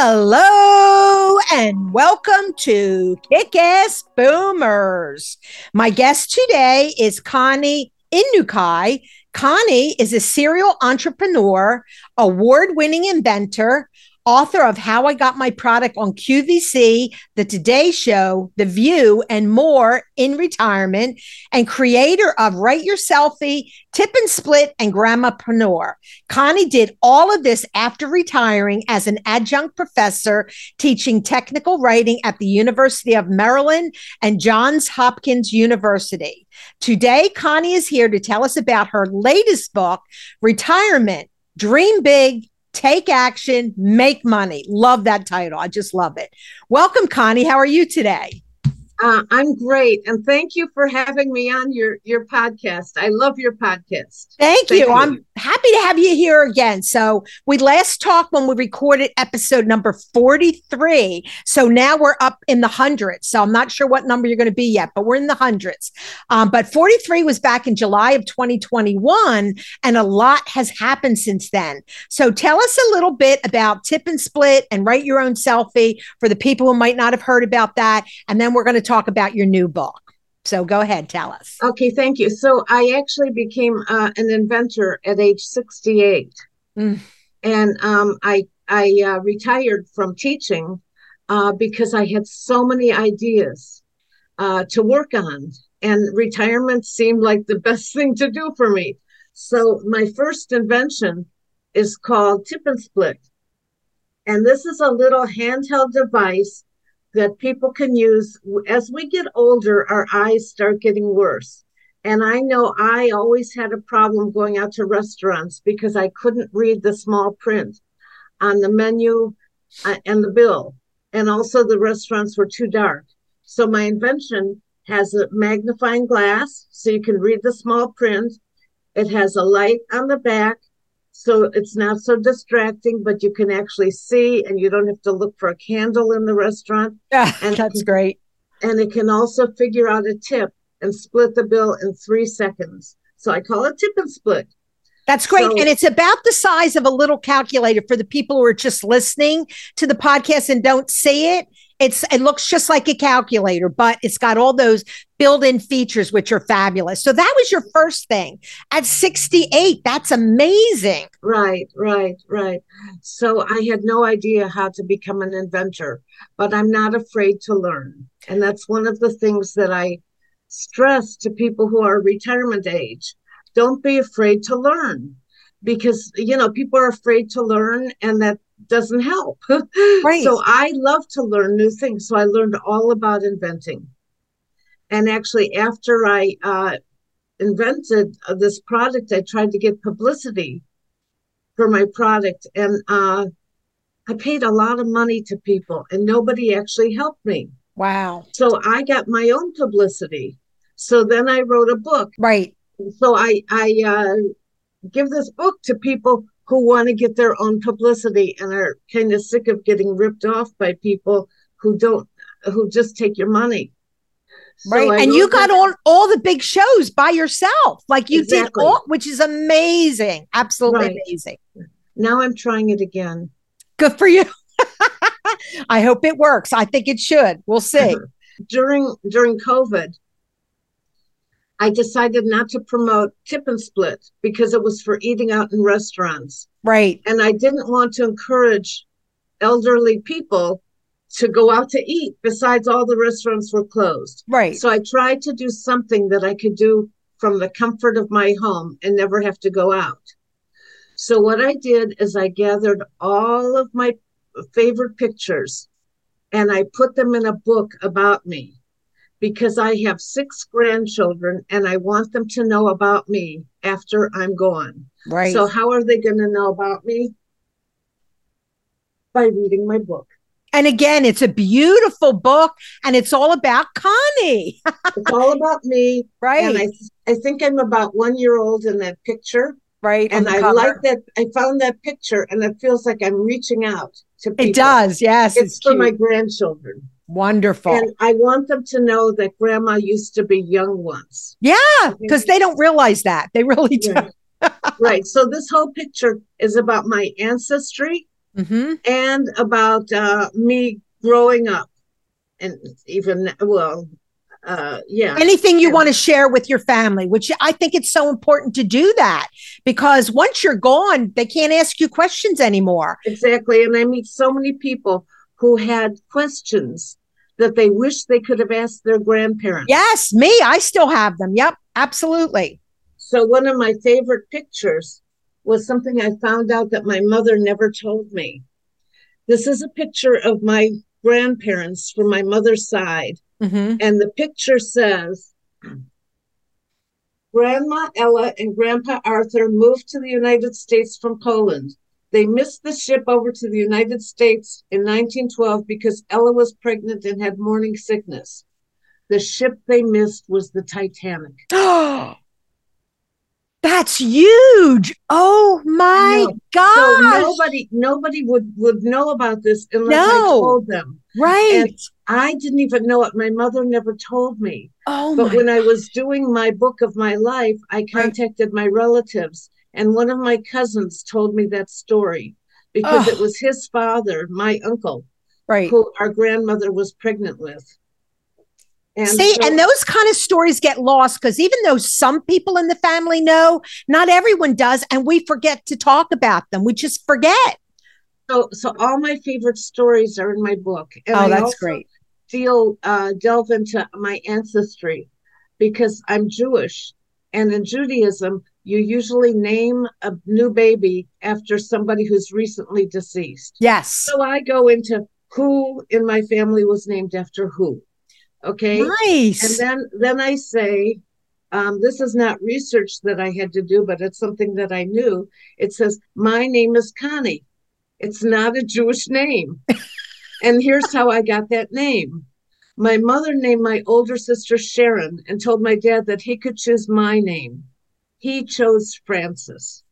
Hello and welcome to Kick Ass Boomers. My guest today is Connie Inukai. Connie is a serial entrepreneur, award winning inventor, author of How I Got My Product on QVC, The Today Show, The View, and more in retirement, and creator of Write Your Selfie, Tip and Split, and Grammapreneur. Connie did all of this after retiring as an adjunct professor teaching technical writing at the University of Maryland and Johns Hopkins University. Today, Connie is here to tell us about her latest book, Retirement Dream Big, Take action, make money. Love that title. I just love it. Welcome, Connie. How are you today? Uh, I'm great, and thank you for having me on your your podcast. I love your podcast. Thank, thank you. you. I'm happy to have you here again. So we last talked when we recorded episode number 43. So now we're up in the hundreds. So I'm not sure what number you're going to be yet, but we're in the hundreds. Um, but 43 was back in July of 2021, and a lot has happened since then. So tell us a little bit about Tip and Split and Write Your Own Selfie for the people who might not have heard about that, and then we're going to talk about your new book. So go ahead, tell us. Okay, thank you. So I actually became uh, an inventor at age 68. Mm. And um, I, I uh, retired from teaching uh, because I had so many ideas uh, to work on. And retirement seemed like the best thing to do for me. So my first invention is called Tip and Split. And this is a little handheld device that people can use. As we get older our eyes start getting worse. And i know i always had a problem going out to restaurants because i couldn't read the small print on the menu uh, and the bill. And also the restaurants were too dark. So my invention has a magnifying glass so you can read the small print. It has a light on the back so it's not so distracting, but you can actually see and you don't have to look for a candle in the restaurant. Yeah, and that's great. And it can also figure out a tip and split the bill in three seconds. So I call it tip and split. That's great. So, and it's about the size of a little calculator for the people who are just listening to the podcast and don't see it. It's it looks just like a calculator, but it's got all those built-in features which are fabulous. So that was your first thing. At 68, that's amazing. Right, right, right. So I had no idea how to become an inventor, but I'm not afraid to learn. And that's one of the things that I stress to people who are retirement age. Don't be afraid to learn because you know people are afraid to learn and that doesn't help. Right. so I love to learn new things. So I learned all about inventing. And actually, after I uh, invented this product, I tried to get publicity for my product. And uh, I paid a lot of money to people, and nobody actually helped me. Wow. So I got my own publicity. So then I wrote a book. Right. So I, I uh, give this book to people who want to get their own publicity and are kind of sick of getting ripped off by people who don't who just take your money. Right and you got on all the big shows by yourself like you exactly. did all which is amazing absolutely right. amazing. Now i'm trying it again. Good for you. I hope it works i think it should we'll see. Uh-huh. During during covid I decided not to promote tip and split because it was for eating out in restaurants. Right. And I didn't want to encourage elderly people to go out to eat besides all the restaurants were closed. Right. So I tried to do something that I could do from the comfort of my home and never have to go out. So what I did is I gathered all of my favorite pictures and I put them in a book about me because I have six grandchildren and I want them to know about me after I'm gone. Right. So how are they going to know about me? by reading my book. And again, it's a beautiful book and it's all about Connie. it's all about me. Right. And I, I think I'm about one year old in that picture. Right. And I cover. like that. I found that picture and it feels like I'm reaching out to people. It does. Yes. It's, it's for my grandchildren. Wonderful. And I want them to know that grandma used to be young once. Yeah. Because they don't realize that. They really do. Right. right. So this whole picture is about my ancestry mm-hmm. and about uh, me growing up, and even well, uh, yeah. Anything you want to share with your family, which I think it's so important to do that because once you're gone, they can't ask you questions anymore. Exactly. And I meet so many people who had questions that they wish they could have asked their grandparents. Yes, me. I still have them. Yep, absolutely. So, one of my favorite pictures was something I found out that my mother never told me. This is a picture of my grandparents from my mother's side. Mm-hmm. And the picture says Grandma Ella and Grandpa Arthur moved to the United States from Poland. They missed the ship over to the United States in 1912 because Ella was pregnant and had morning sickness. The ship they missed was the Titanic. Oh, That's huge. Oh my god! So nobody nobody would would know about this unless no. I told them. Right. And I didn't even know it. My mother never told me. Oh But when I was doing my book of my life, I contacted right. my relatives and one of my cousins told me that story because oh. it was his father, my uncle, right. who our grandmother was pregnant with. And See, so, and those kind of stories get lost because even though some people in the family know, not everyone does, and we forget to talk about them. We just forget. So, so all my favorite stories are in my book. And oh, I that's great. Deal, uh, delve into my ancestry because I'm Jewish, and in Judaism, you usually name a new baby after somebody who's recently deceased. Yes. So I go into who in my family was named after who. Okay. Nice. And then then I say, um, this is not research that I had to do, but it's something that I knew. It says, My name is Connie. It's not a Jewish name. and here's how I got that name. My mother named my older sister Sharon and told my dad that he could choose my name. He chose Francis.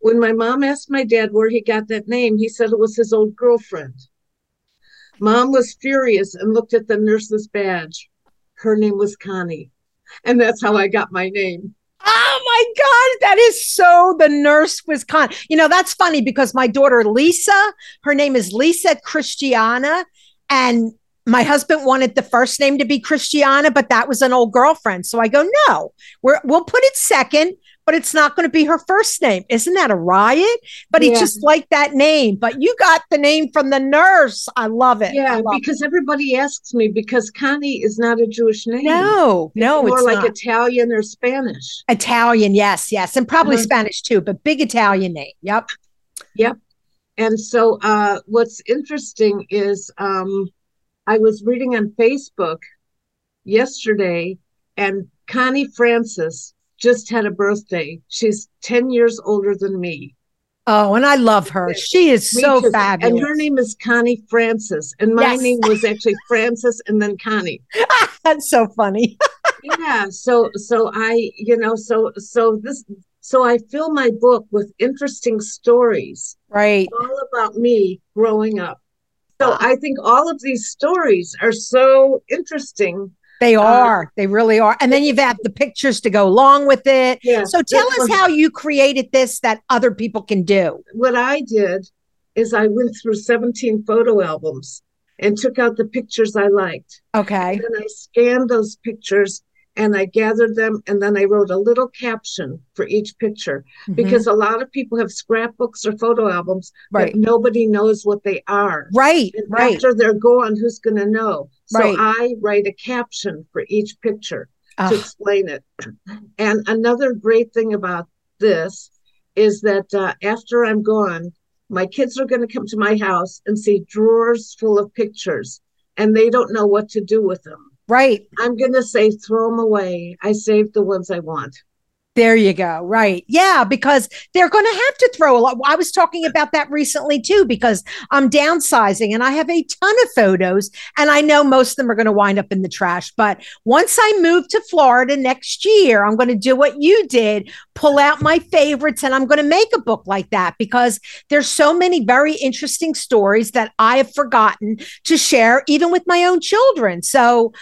When my mom asked my dad where he got that name, he said it was his old girlfriend. Mom was furious and looked at the nurse's badge. Her name was Connie. And that's how I got my name. Oh my God, that is so the nurse was Connie. You know, that's funny because my daughter Lisa, her name is Lisa Christiana. And my husband wanted the first name to be Christiana, but that was an old girlfriend. So I go, no, we're, we'll put it second but it's not going to be her first name. Isn't that a riot? But yeah. he just liked that name. But you got the name from the nurse. I love it. Yeah, love because it. everybody asks me because Connie is not a Jewish name. No, no, it's more it's like not. Italian or Spanish. Italian, yes, yes, and probably uh-huh. Spanish too, but big Italian name. Yep. Yep. And so, uh, what's interesting is um, I was reading on Facebook yesterday, and Connie Francis just had a birthday. She's 10 years older than me. Oh, and I love her. She is me so too. fabulous. And her name is Connie Francis. And my yes. name was actually Francis and then Connie. That's so funny. yeah. So so I, you know, so so this so I fill my book with interesting stories. Right. All about me growing up. So I think all of these stories are so interesting they uh, are. Uh, they really are. And then you've had the pictures to go along with it. Yeah, so tell us how you created this that other people can do. What I did is I went through 17 photo albums and took out the pictures I liked. Okay. And then I scanned those pictures and I gathered them and then I wrote a little caption for each picture mm-hmm. because a lot of people have scrapbooks or photo albums right. but nobody knows what they are. Right. And right. After they're gone, who's going to know? So right. I write a caption for each picture to explain it. And another great thing about this is that uh, after I'm gone, my kids are going to come to my house and see drawers full of pictures and they don't know what to do with them. Right. I'm going to say throw them away. I saved the ones I want. There you go. Right. Yeah. Because they're going to have to throw a lot. I was talking about that recently too, because I'm downsizing and I have a ton of photos and I know most of them are going to wind up in the trash. But once I move to Florida next year, I'm going to do what you did pull out my favorites and I'm going to make a book like that because there's so many very interesting stories that I have forgotten to share, even with my own children. So,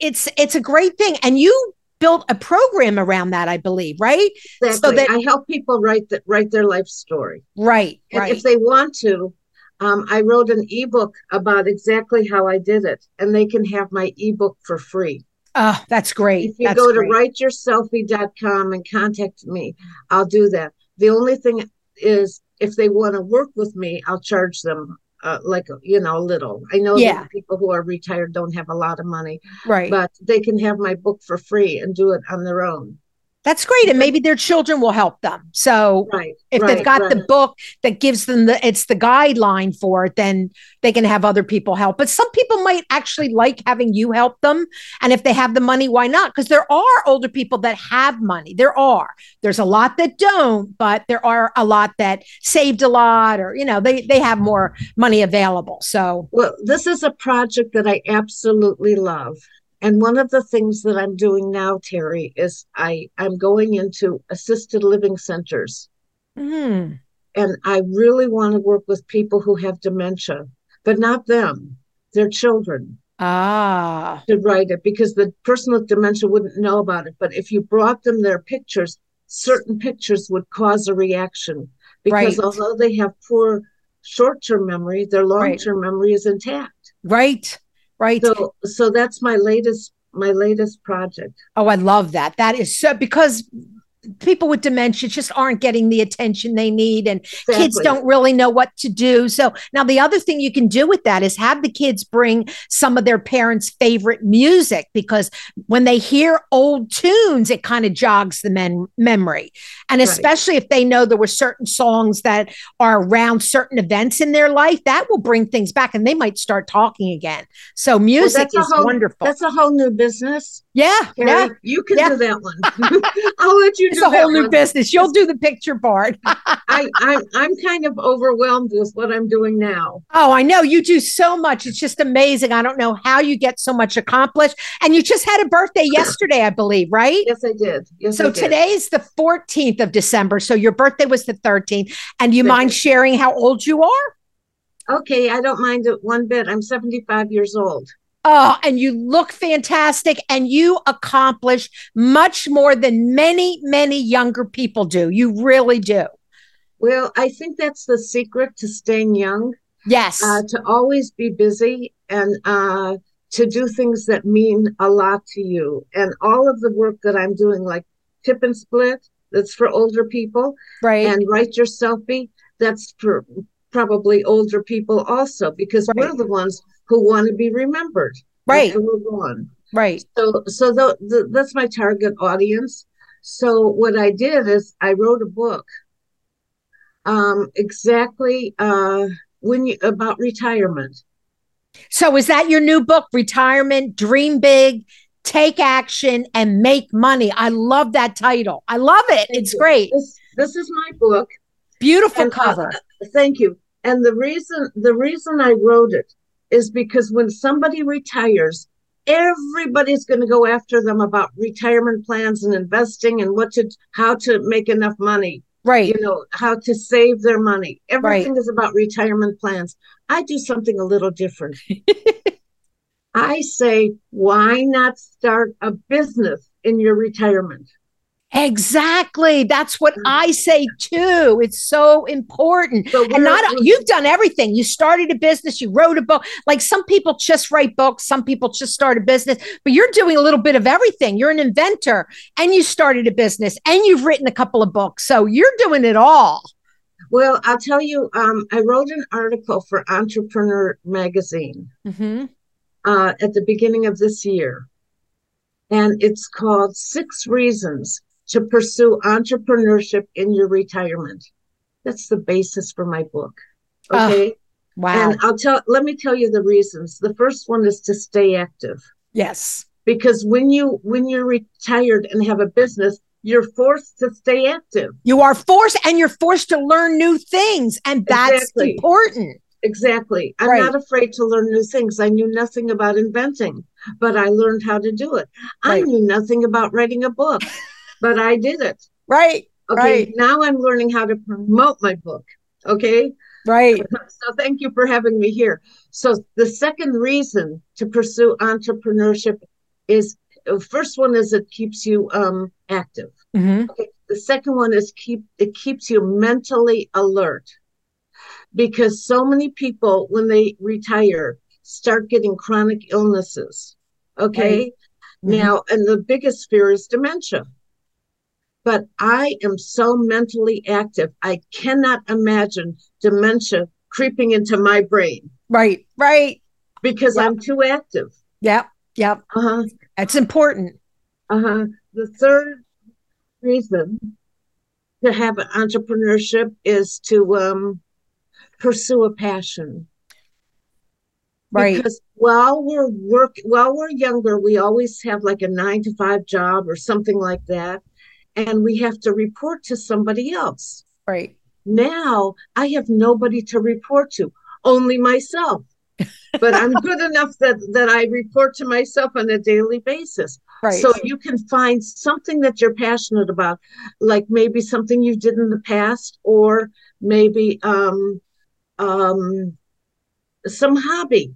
it's it's a great thing and you built a program around that, I believe, right? Exactly. So that I help people write that write their life story. Right. And right. if they want to, um, I wrote an ebook about exactly how I did it, and they can have my ebook for free. Oh, that's great. If you that's go to great. writeyourselfie.com and contact me, I'll do that. The only thing is, if they want to work with me, I'll charge them uh, like you know a little. I know Yeah. that people who are retired don't have a lot of money, right. but they can have my book for free and do it on their own. That's great. And maybe their children will help them. So Right. if right, they've got the book that gives them the it's the guideline for it, then they can have other people help. But some people might actually like having you help them. And if they have the money, why not? Because there are older people that have money. There are. There's a lot that don't, but there are a lot that saved a lot or, you know, they they have more money available. So Well, this is a project that I absolutely love. And one of the things that I'm doing now, Terry, is I, I'm going into assisted living centers. mm, And I really want to work with people who have dementia, but not them, their children ah, to write it because the person with dementia wouldn't know about it. But if you brought them their pictures, certain pictures would cause a reaction because Right. although they have poor short term memory, their long term memory is intact. right, right. So so that's my latest my latest project. Oh, I love that. That is so because people with dementia just aren't getting the attention they need and kids don't really know what to do. So now the other thing you can do with that is have the kids bring some of their parents' favorite music because when they hear old tunes, it kind of jogs the men- memory. And Right. especially if they know there were certain songs that are around certain events in their life, that will bring things back and they might start talking again. So music a is whole- wonderful. That's a whole new business. yeah. Yeah. You can Yeah. do that one. I'll let you It's a whole new business. You'll do the picture part. I, I'm I'm kind of overwhelmed with what I'm doing now. Oh, I know you do so much. It's just amazing. I don't know how you get so much accomplished. And you just had a birthday yesterday, I believe, right? Yes, I did. Yes, I So did. today is the 14th of December. So your birthday was the 13th. And you mind sharing how old you are? Okay, I don't mind it one bit. I'm 75 years old. Oh, and you look fantastic and you accomplish much more than many, many younger people do. You really do. Well, I think that's the secret to staying young. Yes. uh, to always be busy and uh, to do things that mean a lot to you. And all of the work that I'm doing, like Tip and Split, that's for older people, right. and Write Your Selfie, that's for probably older people also, because we're the ones who want to be remembered. right. we're gone. Right. So, so the, the, that's my target audience. So what I did is I wrote a book, um, exactly uh, when you about retirement. So is that your new book, Retirement, Dream Big, Take Action, and Make Money? I love that title. I love it. Thank it's you. great. This this is my book. Beautiful And, uh, cover. Thank you. And the reason the reason I wrote it is because when somebody retires, everybody's going to go after them about retirement plans and investing and what to how to make enough money. Right. you know how to save their money everything is about retirement plans i do something a little different i say why not start a business in your retirement Exactly. That's what Mm. I say too. It's so important. And not you've done everything. You started a business, you wrote a book. Like some people just write books, some people just start a business, but you're doing a little bit of everything. You're an inventor and you started a business and you've written a couple of books. So you're doing it all. well i'll tell you um, i wrote an article for entrepreneur magazine Mm-hmm. uh, at the beginning of this year and it's called six reasons to pursue entrepreneurship in your retirement that's the basis for my book Ah, okay Wow. And I'll tell, let me tell you the reasons. The first one is to stay active yes. because when you, when you're retired and have a business, you're forced to stay active. You are forced and you're forced to learn new things. And that's exactly. important. Exactly. I'm right. not afraid to learn new things. I knew nothing about inventing, but I learned how to do it. Right. I knew nothing about writing a book, but I did it. Right. Okay. Right. Now I'm learning how to promote my book. Okay. Right. So thank you for having me here. So the second reason to pursue entrepreneurship is first one is it keeps you um, active. Mm-hmm. Okay. The second one is keep it keeps you mentally alert because so many people when they retire start getting chronic illnesses. Okay. Right. Mm-hmm. Now, and the biggest fear is dementia. But I am so mentally active. I cannot imagine dementia creeping into my brain. Right, right. Because yep. I'm too active. Yep, yep. Uh-huh. That's important. Uh-huh. The third reason to have an entrepreneurship is to um, pursue a passion. Right. Because while we're work while we're younger, we always have like a nine to five job or something like that. And we have to report to somebody else. Right. Now I have nobody to report to, only myself. but I'm good enough that that I report to myself on a daily basis. Right. So you can find something that you're passionate about, like maybe something you did in the past, or maybe um, um, some hobby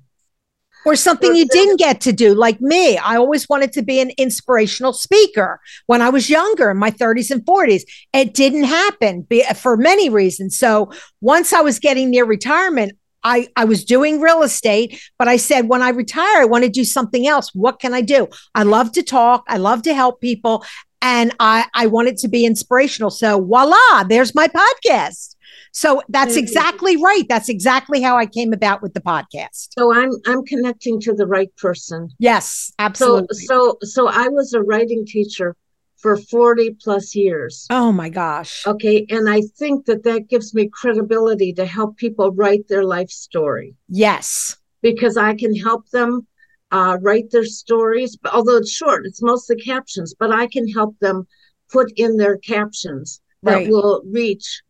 or something you didn't get to do like me i always wanted to be an inspirational speaker when i was younger in my 30s and 40s it didn't happen for many reasons so once i was getting near retirement I, I was doing real estate, but I said, when I retire, I want to do something else. What can I do? I love to talk. I love to help people. And I, I want it to be inspirational. So voila, there's my podcast. So that's exactly right. That's exactly how I came about with the podcast. So I'm I'm connecting to the right person. Yes, absolutely. So so so I was a writing teacher for 40 plus years. Oh my gosh. Okay, and I think that that gives me credibility to help people write their life story. Yes. Because I can help them uh, write their stories, although it's short, it's mostly captions, but I can help them put in their captions that right. will reach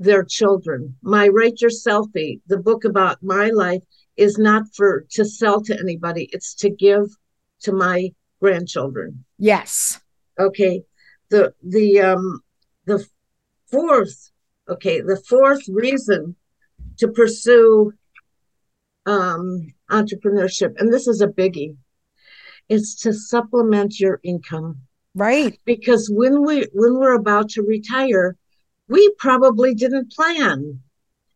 their children. My Write Your Selfie, the book about my life, is not for to sell to anybody. It's to give to my grandchildren. Yes. Okay. The the um the fourth okay the fourth reason to pursue um entrepreneurship and this is a biggie is to supplement your income right because when we when we're about to retire we probably didn't plan.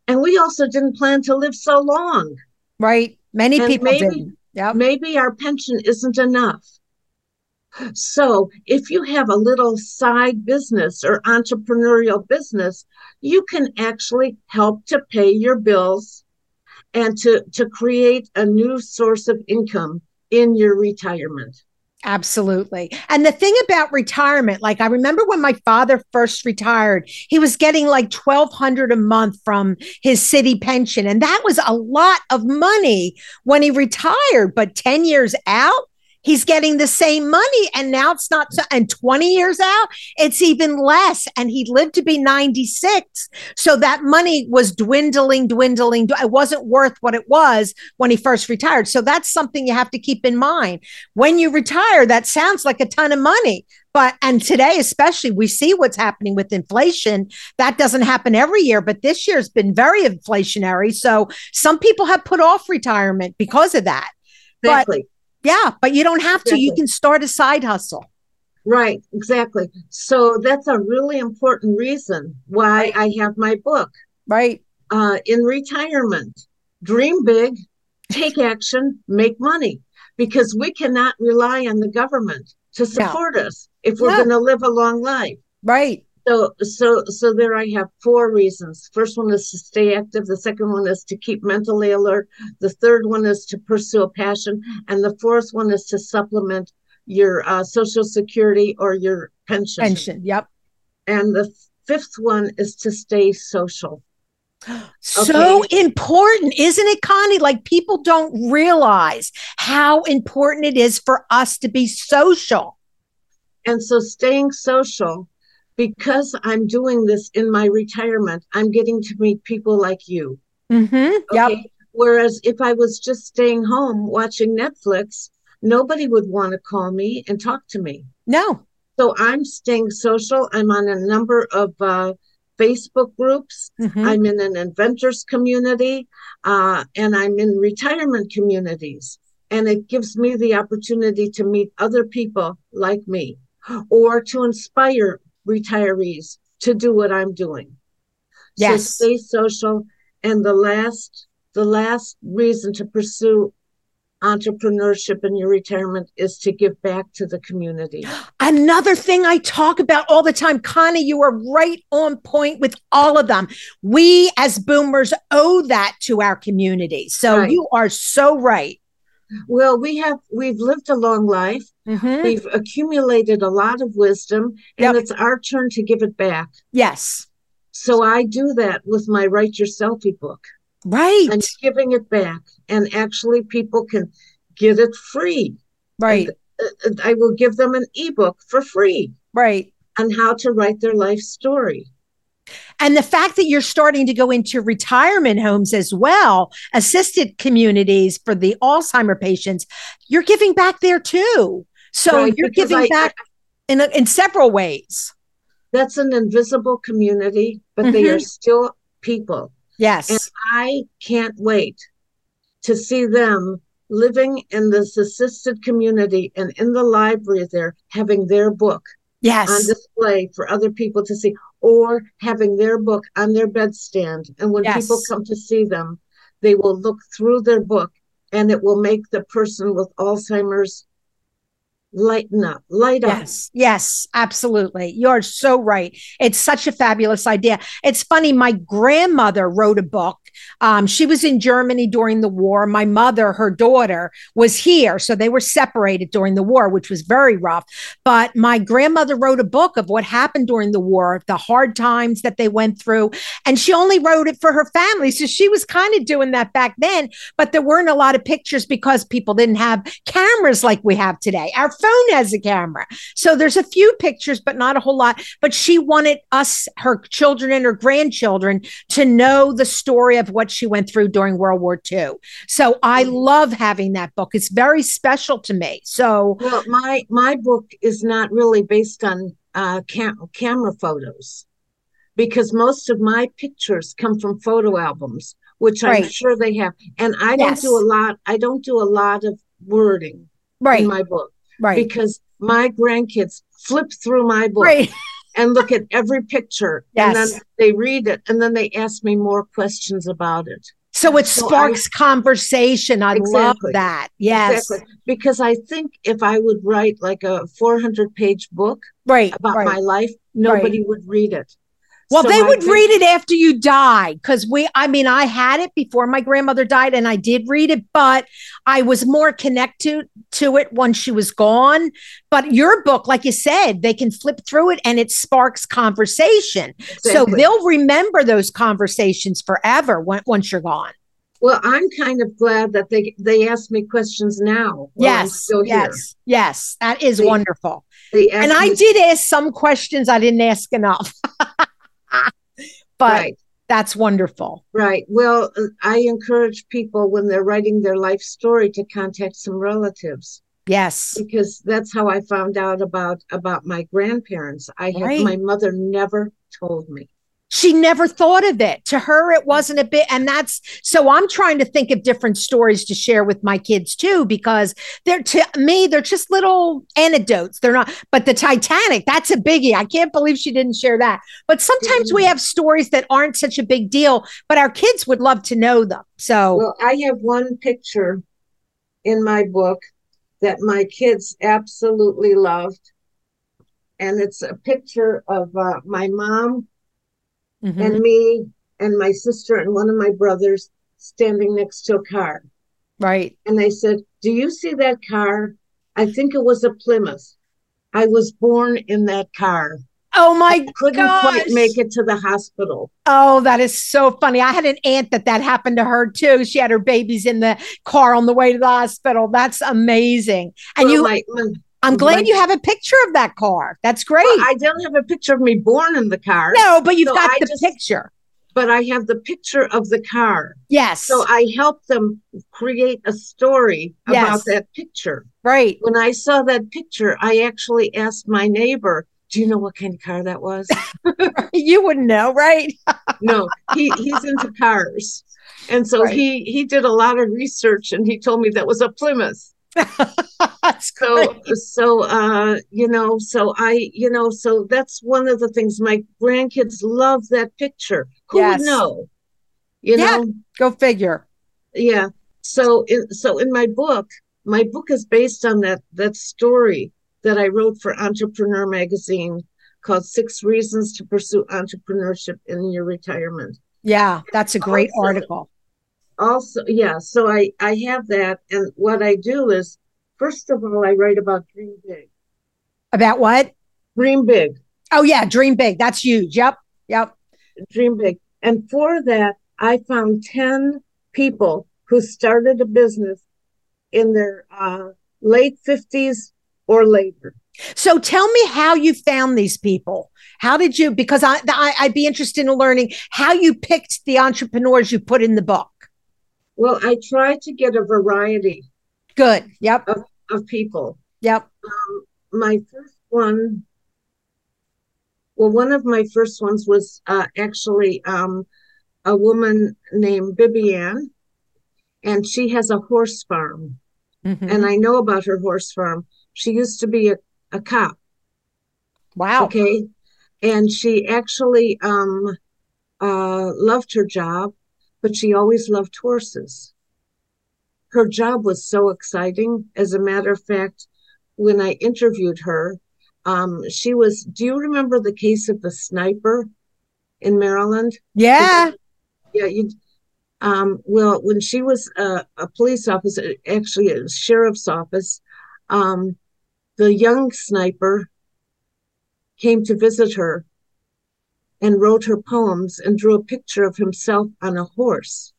And we also didn't plan to live so long. Right. Many and people maybe, didn't. Yep. Maybe our pension isn't enough. So, if you have a little side business or entrepreneurial business, you can actually help to pay your bills and to, to create a new source of income in your retirement. Absolutely. And the thing about retirement, like I remember when my father first retired, he was getting like 1200 a month from his city pension. And that was a lot of money when he retired. But 10 years out, he's getting the same money and now it's not so, and 20 years out it's even less and he lived to be 96 so that money was dwindling dwindling it wasn't worth what it was when he first retired. So that's something you have to keep in mind. When you retire that sounds like a ton of money but and today especially we see what's happening with inflation. That doesn't happen every year but this year's been very inflationary so some people have put off retirement because of that. Exactly. But yeah, but you don't have to. You can start a side hustle. Right, exactly. So that's a really important reason why. I have my book. Right. Uh, in retirement, dream big, take action, make money, because we cannot rely on the government to support us if we're going to live a long life. Right. So, so, so there I have four reasons. First one is to stay active. The second one is to keep mentally alert. The third one is to pursue a passion, and the fourth one is to supplement your uh, social security or your pension. Pension. Yep. And the fifth one is to stay social. So okay. important, isn't it, Connie? Like people don't realize how important it is for us to be social. And so staying social, because I'm doing this in my retirement, I'm getting to meet people like you. Mm-hmm. Yep. Whereas if I was just staying home watching Netflix, nobody would want to call me and talk to me. No. So I'm staying social. I'm on a number of uh, Facebook groups. Mhm. I'm in an inventors community, uh, and I'm in retirement communities. And it gives me the opportunity to meet other people like me or to inspire retirees to do what I'm doing. Yes. So stay social. And the last, the last reason to pursue entrepreneurship in your retirement is to give back to the community. Another thing I talk about all the time, Connie, you are right on point with all of them. We as boomers owe that to our community. So Right. you are so right. Well, we have we've lived a long life. Mhm. We've accumulated a lot of wisdom, and Yep. it's our turn to give it back. Yes. So I do that with my Write Your Selfie book. Right. I'm giving it back, and actually, people can get it free. right. Uh, uh, I will give them an ebook for free Right. on how to write their life story. And the fact that you're starting to go into retirement homes as well, assisted communities for the Alzheimer patients, you're giving back there too. So Right, you're giving I- back in, in several ways. That's an invisible community, but they Mhm. are still people. Yes. And I can't wait to see them living in this assisted community and in the library there having their book on display for other people to see or having their book on their bedstand and when people come to see them they will look through their book and it will make the person with alzheimer's lighten up light up Yes, yes, absolutely. You're so right. It's such a fabulous idea. It's funny. My grandmother wrote a book. Um, she was in Germany during the war. My mother, her daughter, was here. So they were separated during the war, which was very rough. But my grandmother wrote a book of what happened during the war, the hard times that they went through. And she only wrote it for her family. So she was kind of doing that back then. But there weren't a lot of pictures because people didn't have cameras like we have today. Our phone has a camera. So there's a few pictures, but not a whole lot. But she wanted us, her children and her grandchildren, to know the story of what she went through during World War II. So I love having that book. It's very special to me. So, well my my book is not really based on uh cam- camera photos because most of my pictures come from photo albums which i'm sure they have and i don't do a lot i don't do a lot of wording right, in my book right, because my grandkids flip through my book right. and look at every picture and then they read it and then they ask me more questions about it So it So I- sparks conversation. I love that. Yes. exactly because i think if i would write like a 400 page book Right. about right. my life nobody would read it Well, So they would think- read it after you died because we, I mean, I had it before my grandmother died and I did read it, but I was more connected to it once she was gone. But your book, like you said, they can flip through it and it sparks conversation. So they'll remember those conversations forever when, once you're gone. well i'm kind of glad that they they ask me questions now yes. Yes. Yes. That is They- wonderful. They And I me- did ask some questions I didn't ask enough. but right that's wonderful. right well uh, i encourage people when they're writing their life story to contact some relatives Yes. because that's how I found out about about my grandparents. I had Right. my mother never told me. She never thought of it. To her, it wasn't a bit. And that's so I'm trying to think of different stories to share with my kids too, because they're to me, they're just little anecdotes. They're not, but the Titanic, that's a biggie. I can't believe she didn't share that. But sometimes we Mhm. have stories that aren't such a big deal, but our kids would love to know them. So, Well, I have one picture in my book that my kids absolutely loved. And it's a picture of uh, my mom mhm. and me and my sister and one of my brothers standing next to a car. right. And they said, Do you see that car? I think it was a Plymouth. I was born in that car. Oh my Couldn't quite make it to the hospital. Oh, that is so funny. I had an aunt that that happened to her too. She had her babies in the car on the way to the hospital. That's amazing. And Well, you, my, I'm glad Like- you have a picture of that car. That's great. Well, I don't have a picture of me born in the car, no, but you've So got I the just- picture. but I have the picture of the car. Yes. So I helped them create a story Yes. about that picture. right. When I saw that picture, I actually asked my neighbor, "Do you know what kind of car that was?" You wouldn't know, right? no, he he's into cars, and so Right. he he did a lot of research, and he told me that was a Plymouth. So so uh you know so I you know so that's one of the things my grandkids love that picture. Who Yes. would know? You Yeah. know, Go figure. yeah so in, so in my book my book is based on that that story that i wrote for entrepreneur magazine called six reasons to pursue entrepreneurship in your retirement Yeah, that's a great Also- article. Also yeah so i i have that and what i do is first of all i write about dream big About what? dream big Oh yeah, dream big. That's huge. Yep. Yep. dream big and for that i found 10 people who started a business in their uh, late 50s or later So tell me how you found these people. How did you? Because I, I I'd be interested in learning how you picked the entrepreneurs you put in the book. Well, I try to get a variety Good. Yep. of people. Yep. My first one, well, one of my first ones was uh, actually um, a woman named Bibiane, and she has a horse farm. Mhm. And I know about her horse farm. She used to be a, a cop, wow. okay? And she actually um, uh, loved her job, but she always loved horses. Her job was so exciting. As a matter of fact, when I interviewed her, um, she was. Do you remember the case of the sniper in Maryland? Yeah. Yeah, you. Um, well, when she was a, a police officer, actually a sheriff's office, um, the young sniper came to visit her and wrote her poems and drew a picture of himself on a horse.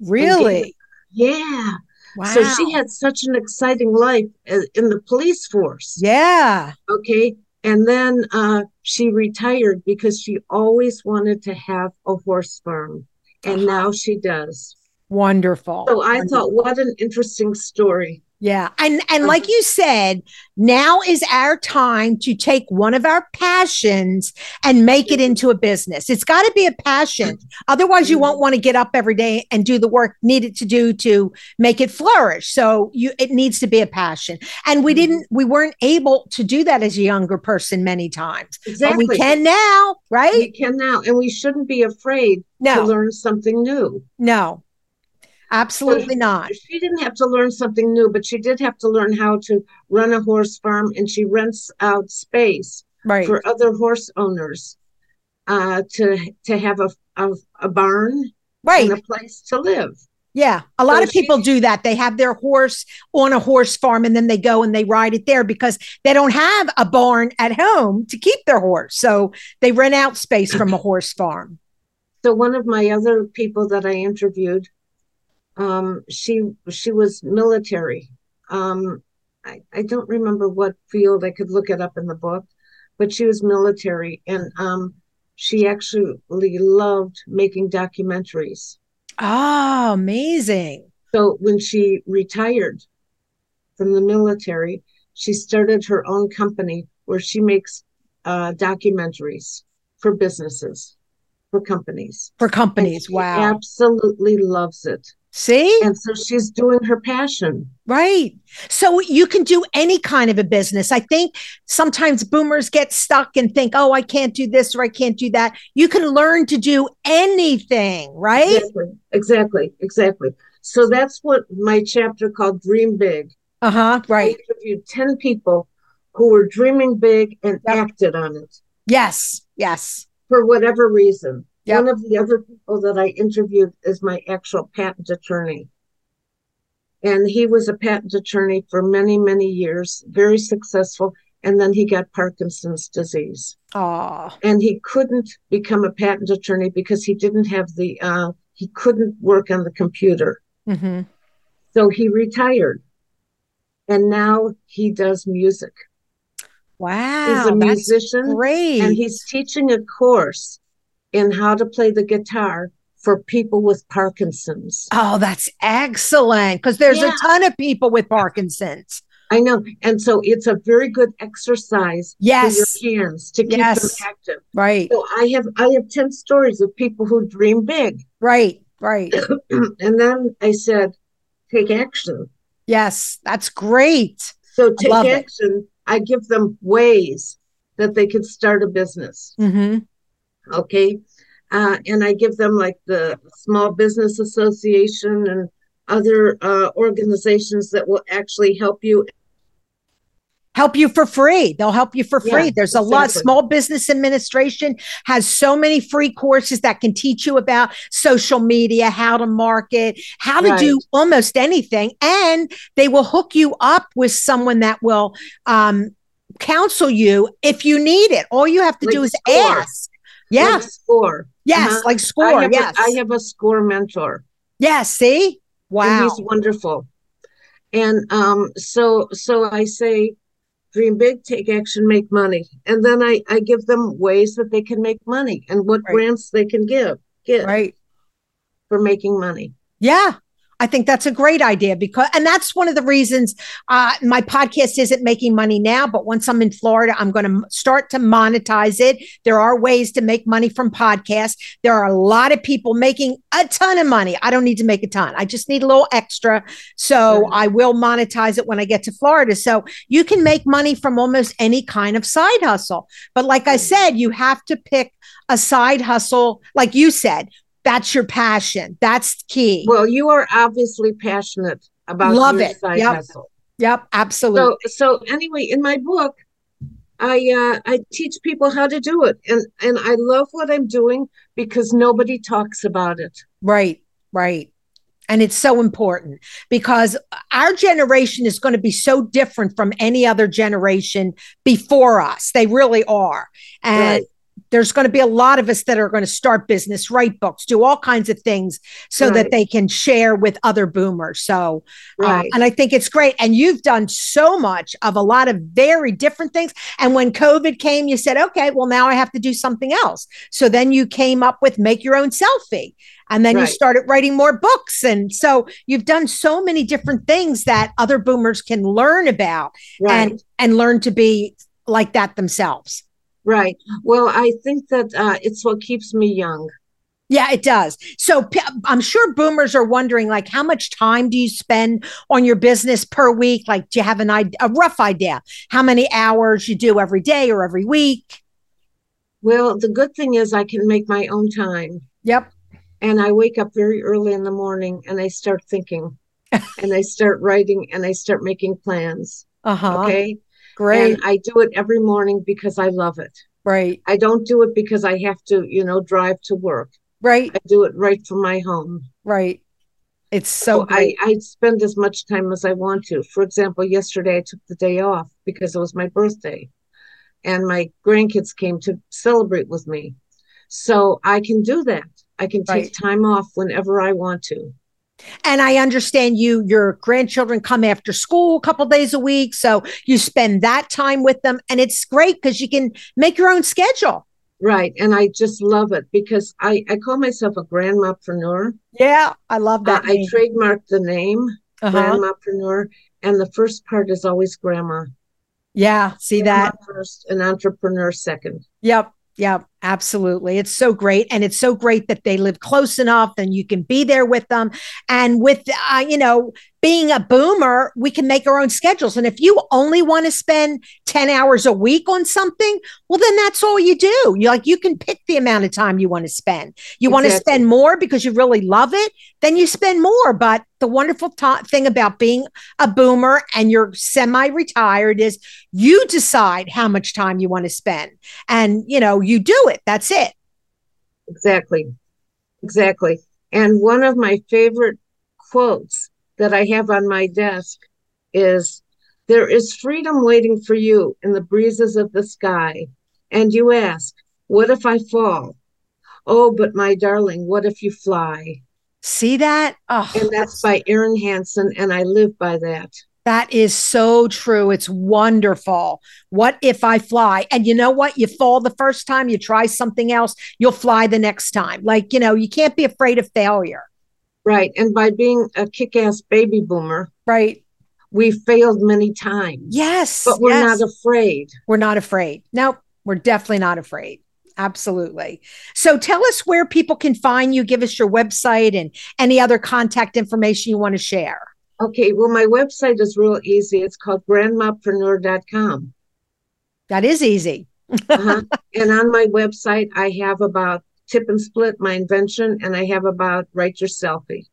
Really. Yeah. Wow. So she had such an exciting life in the police force. Yeah. Okay. And then uh, she retired because she always wanted to have a horse farm. And Uh-huh. now she does. Wonderful. So I Wonderful. thought, what an interesting story. Yeah. And and Uh-huh. like you said, now is our time to take one of our passions and make it into a business. It's got to be a passion. Otherwise you won't want to get up every day and do the work needed to do to make it flourish. So you it needs to be a passion. And we didn't we weren't able to do that as a younger person many times. But Exactly. we can now, right? We can now. And we shouldn't be afraid to learn something new. No. Absolutely not. She didn't have to learn something new, but she did have to learn how to run a horse farm and she rents out space Right. for other horse owners uh, to to have a, a, a barn Right. and a place to live. Yeah, a lot So of people she- do that. They have their horse on a horse farm and then they go and they ride it there because they don't have a barn at home to keep their horse. So they rent out space from a horse farm. So one of my other people that I interviewed, um, she she was military. Um, I, I don't remember what field. I could look it up in the book, but she was military, and um, she actually loved making documentaries. Oh, amazing. So when she retired from the military, she started her own company where she makes uh, documentaries for businesses, for companies. For companies. she Wow. absolutely loves it. See? And so she's doing her passion. Right. So you can do any kind of a business. I think sometimes boomers get stuck and think, oh, I can't do this or I can't do that. You can learn to do anything, right? Exactly, exactly, exactly. So that's what my chapter called Dream Big. Uh huh. Right. I interviewed 10 people who were dreaming big and Yep. acted on it Yes. Yes. for whatever reason. Yep. One of the other people that I interviewed is my actual patent attorney. And he was a patent attorney for many, many years, very successful. And then he got Parkinson's disease. Oh, and he couldn't become a patent attorney because he didn't have the uh, he couldn't work on the computer hmm so he retired and now he does music. Wow. He's a musician. Great. And he's teaching a course in how to play the guitar for people with Parkinson's. Oh, that's excellent. Because there's Yeah. a ton of people with Parkinson's. I know. And so it's a very good exercise Yes. for your hands to keep Yes. them active. Right. So I have I have 10 stories of people who dream big. Right. Right. and then I said, take action. Yes. That's great. So take love it. action. I give them ways that they could start a business. hmm Okay. Uh, and I give them like the Small Business Association and other uh, organizations that will actually help you. help you for free. They'll help you for free. Yeah, There's a lot. Small Business Administration has so many free courses that can teach you about social media, how to market, how to do almost anything. And they will hook you up with someone that will um, counsel you if you need it. All you have to Like do is Score. ask. Yeah. Like score. yes. Uh-huh. Like I score. have Yes. A, I have a score mentor. yes. See? and Wow. he's wonderful and um so so i say dream big take action make money and then i i give them ways that they can make money and what Right. grants they can give get Right. for making money Yeah. I think that's a great idea because, and that's one of the reasons uh, my podcast isn't making money now. But once I'm in Florida, I'm going to start to monetize it. There are ways to make money from podcasts. There are a lot of people making a ton of money. I don't need to make a ton. I just need a little extra. So. I will monetize it when I get to Florida. So you can make money from almost any kind of side hustle. But like I said, you have to pick a side hustle, like you said, that's your passion. That's key. well you are obviously passionate about Love your it. side Yep. hustle Yep, absolutely. so so anyway in my book i uh i teach people how to do it and and i love what i'm doing because nobody talks about it right, right. And it's so important because our generation is going to be so different from any other generation before us. They really are. And Right. There's going to be a lot of us that are going to start business, write books, do all kinds of things so that they can share with other boomers. So, um, right and I think it's great. And you've done so much of a lot of very different things. And when COVID came, you said, okay, well, now I have to do something else. So then you came up with make your own selfie. And then you started writing more books. And so you've done so many different things that other boomers can learn about right and, and learn to be like that themselves. Right. Well, I think that uh, it's what keeps me young. Yeah, it does. So I'm sure boomers are wondering, like, how much time do you spend on your business per week? Like, do you have an idea, a rough idea, how many hours you do every day or every week? Well, the good thing is I can make my own time. Yep. And I wake up very early in the morning and I start thinking and I start writing and I start making plans. Uh huh. Okay. Great. And I do it every morning because I love it. right. I don't do it because I have to, you know, drive to work. Right. I do it right from my home. Right. It's so So I. I spend as much time as I want to. For example, yesterday I took the day off because it was my birthday and my grandkids came to celebrate with me. So I can do that. I can take Right. time off whenever I want to. And I understand you, your grandchildren come after school a couple days a week. So you spend that time with them. And it's great because you can make your own schedule. Right. And I just love it because I, I call myself a grandmapreneur. Yeah. I love Uh, that. I trademarked the name Uh-huh. grandmapreneur. And the first part is always grandma. Yeah. See that? First an entrepreneur second. Yep. Yep. Absolutely. It's so great. And it's so great that they live close enough and you can be there with them. And with, uh, you know, being a boomer, we can make our own schedules. And if you only want to spend 10 hours a week on something, well, then that's all you do. You like, you can pick the amount of time you want to spend. You want to spend more because you really love it, then you spend more. But the wonderful to- thing about being a boomer and you're semi retired is you decide how much time you want to spend and you know you do it that's it Exactly. Exactly. And one of my favorite quotes that I have on my desk is There is freedom waiting for you in the breezes of the sky. And you ask, What if I fall? Oh, but my darling, what if you fly? see that oh And that's by Erin Hanson, and I live by that. That is so true. It's wonderful. What if I fly? And you know what? You fall the first time, you try something else, you'll fly the next time. Like, you know, you can't be afraid of failure. Right. And by being a kick ass baby boomer, right. We failed many times. Yes. But we're yes. not afraid. We're not afraid. No, we're definitely not afraid. Absolutely. So tell us where people can find you. Give us your website and any other contact information you want to share. Okay. Well, my website is real easy. It's called grandmapreneur.com. That is easy. uh-huh. And on my website, I have about tip and split, my invention, and I have about write your selfie.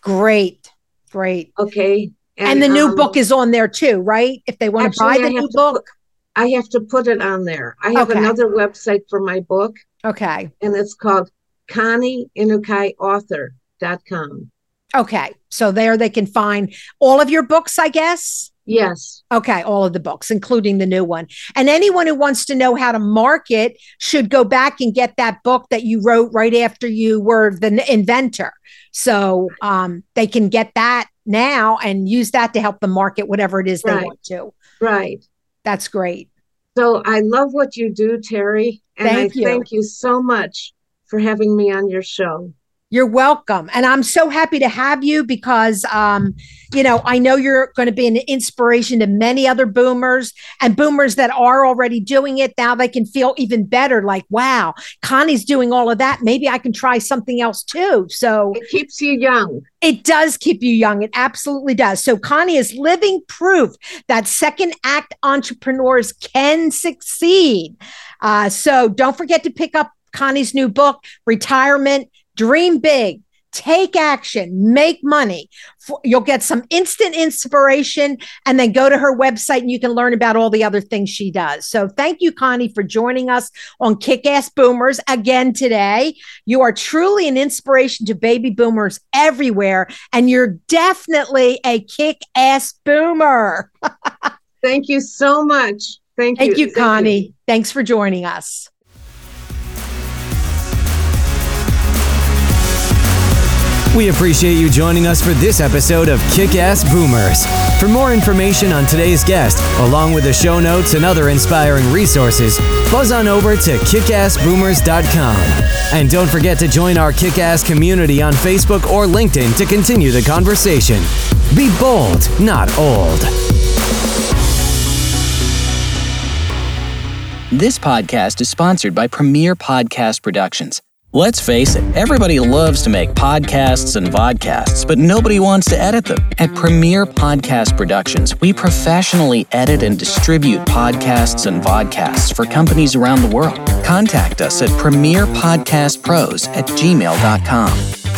Great. Great. Okay. And, and the new um, book is on there too, right? If they want to buy the new book. Put, I have to put it on there. I have okay. another website for my book. Okay. And it's called ConnieInukai.author.com. Okay. So there they can find all of your books, I guess. Yes. Okay, all of the books, including the new one. And anyone who wants to know how to market should go back and get that book that you wrote right after you were the inventor. So um, they can get that now and use that to help them market whatever it is they want to. Right. That's great. So I love what you do, Terry. And thank I you. thank you so much for having me on your show. You're welcome. And I'm so happy to have you because, um, you know, I know you're going to be an inspiration to many other boomers and boomers that are already doing it. Now they can feel even better like, wow, Connie's doing all of that. Maybe I can try something else too. So it keeps you young. It does keep you young. It absolutely does. So Connie is living proof that second act entrepreneurs can succeed. Uh, so don't forget to pick up Connie's new book, Retirement dream big, take action, make money. You'll get some instant inspiration and then go to her website and you can learn about all the other things she does. So thank you, Connie, for joining us on Kick Ass Boomers again today. You are truly an inspiration to baby boomers everywhere, and you're definitely a kick ass boomer. thank you so much. Thank, thank you. you, Connie. You. Thanks for joining us. We appreciate you joining us for this episode of Kick Ass Boomers. For more information on today's guest, along with the show notes and other inspiring resources, buzz on over to kickassboomers.com. And don't forget to join our Kick Ass community on Facebook or LinkedIn to continue the conversation. Be bold, not old. This podcast is sponsored by Premier Podcast Productions. Let's face it, everybody loves to make podcasts and vodcasts, but nobody wants to edit them. At Premier Podcast Productions, we professionally edit and distribute podcasts and vodcasts for companies around the world. Contact us at premierpodcastpros at gmail.com.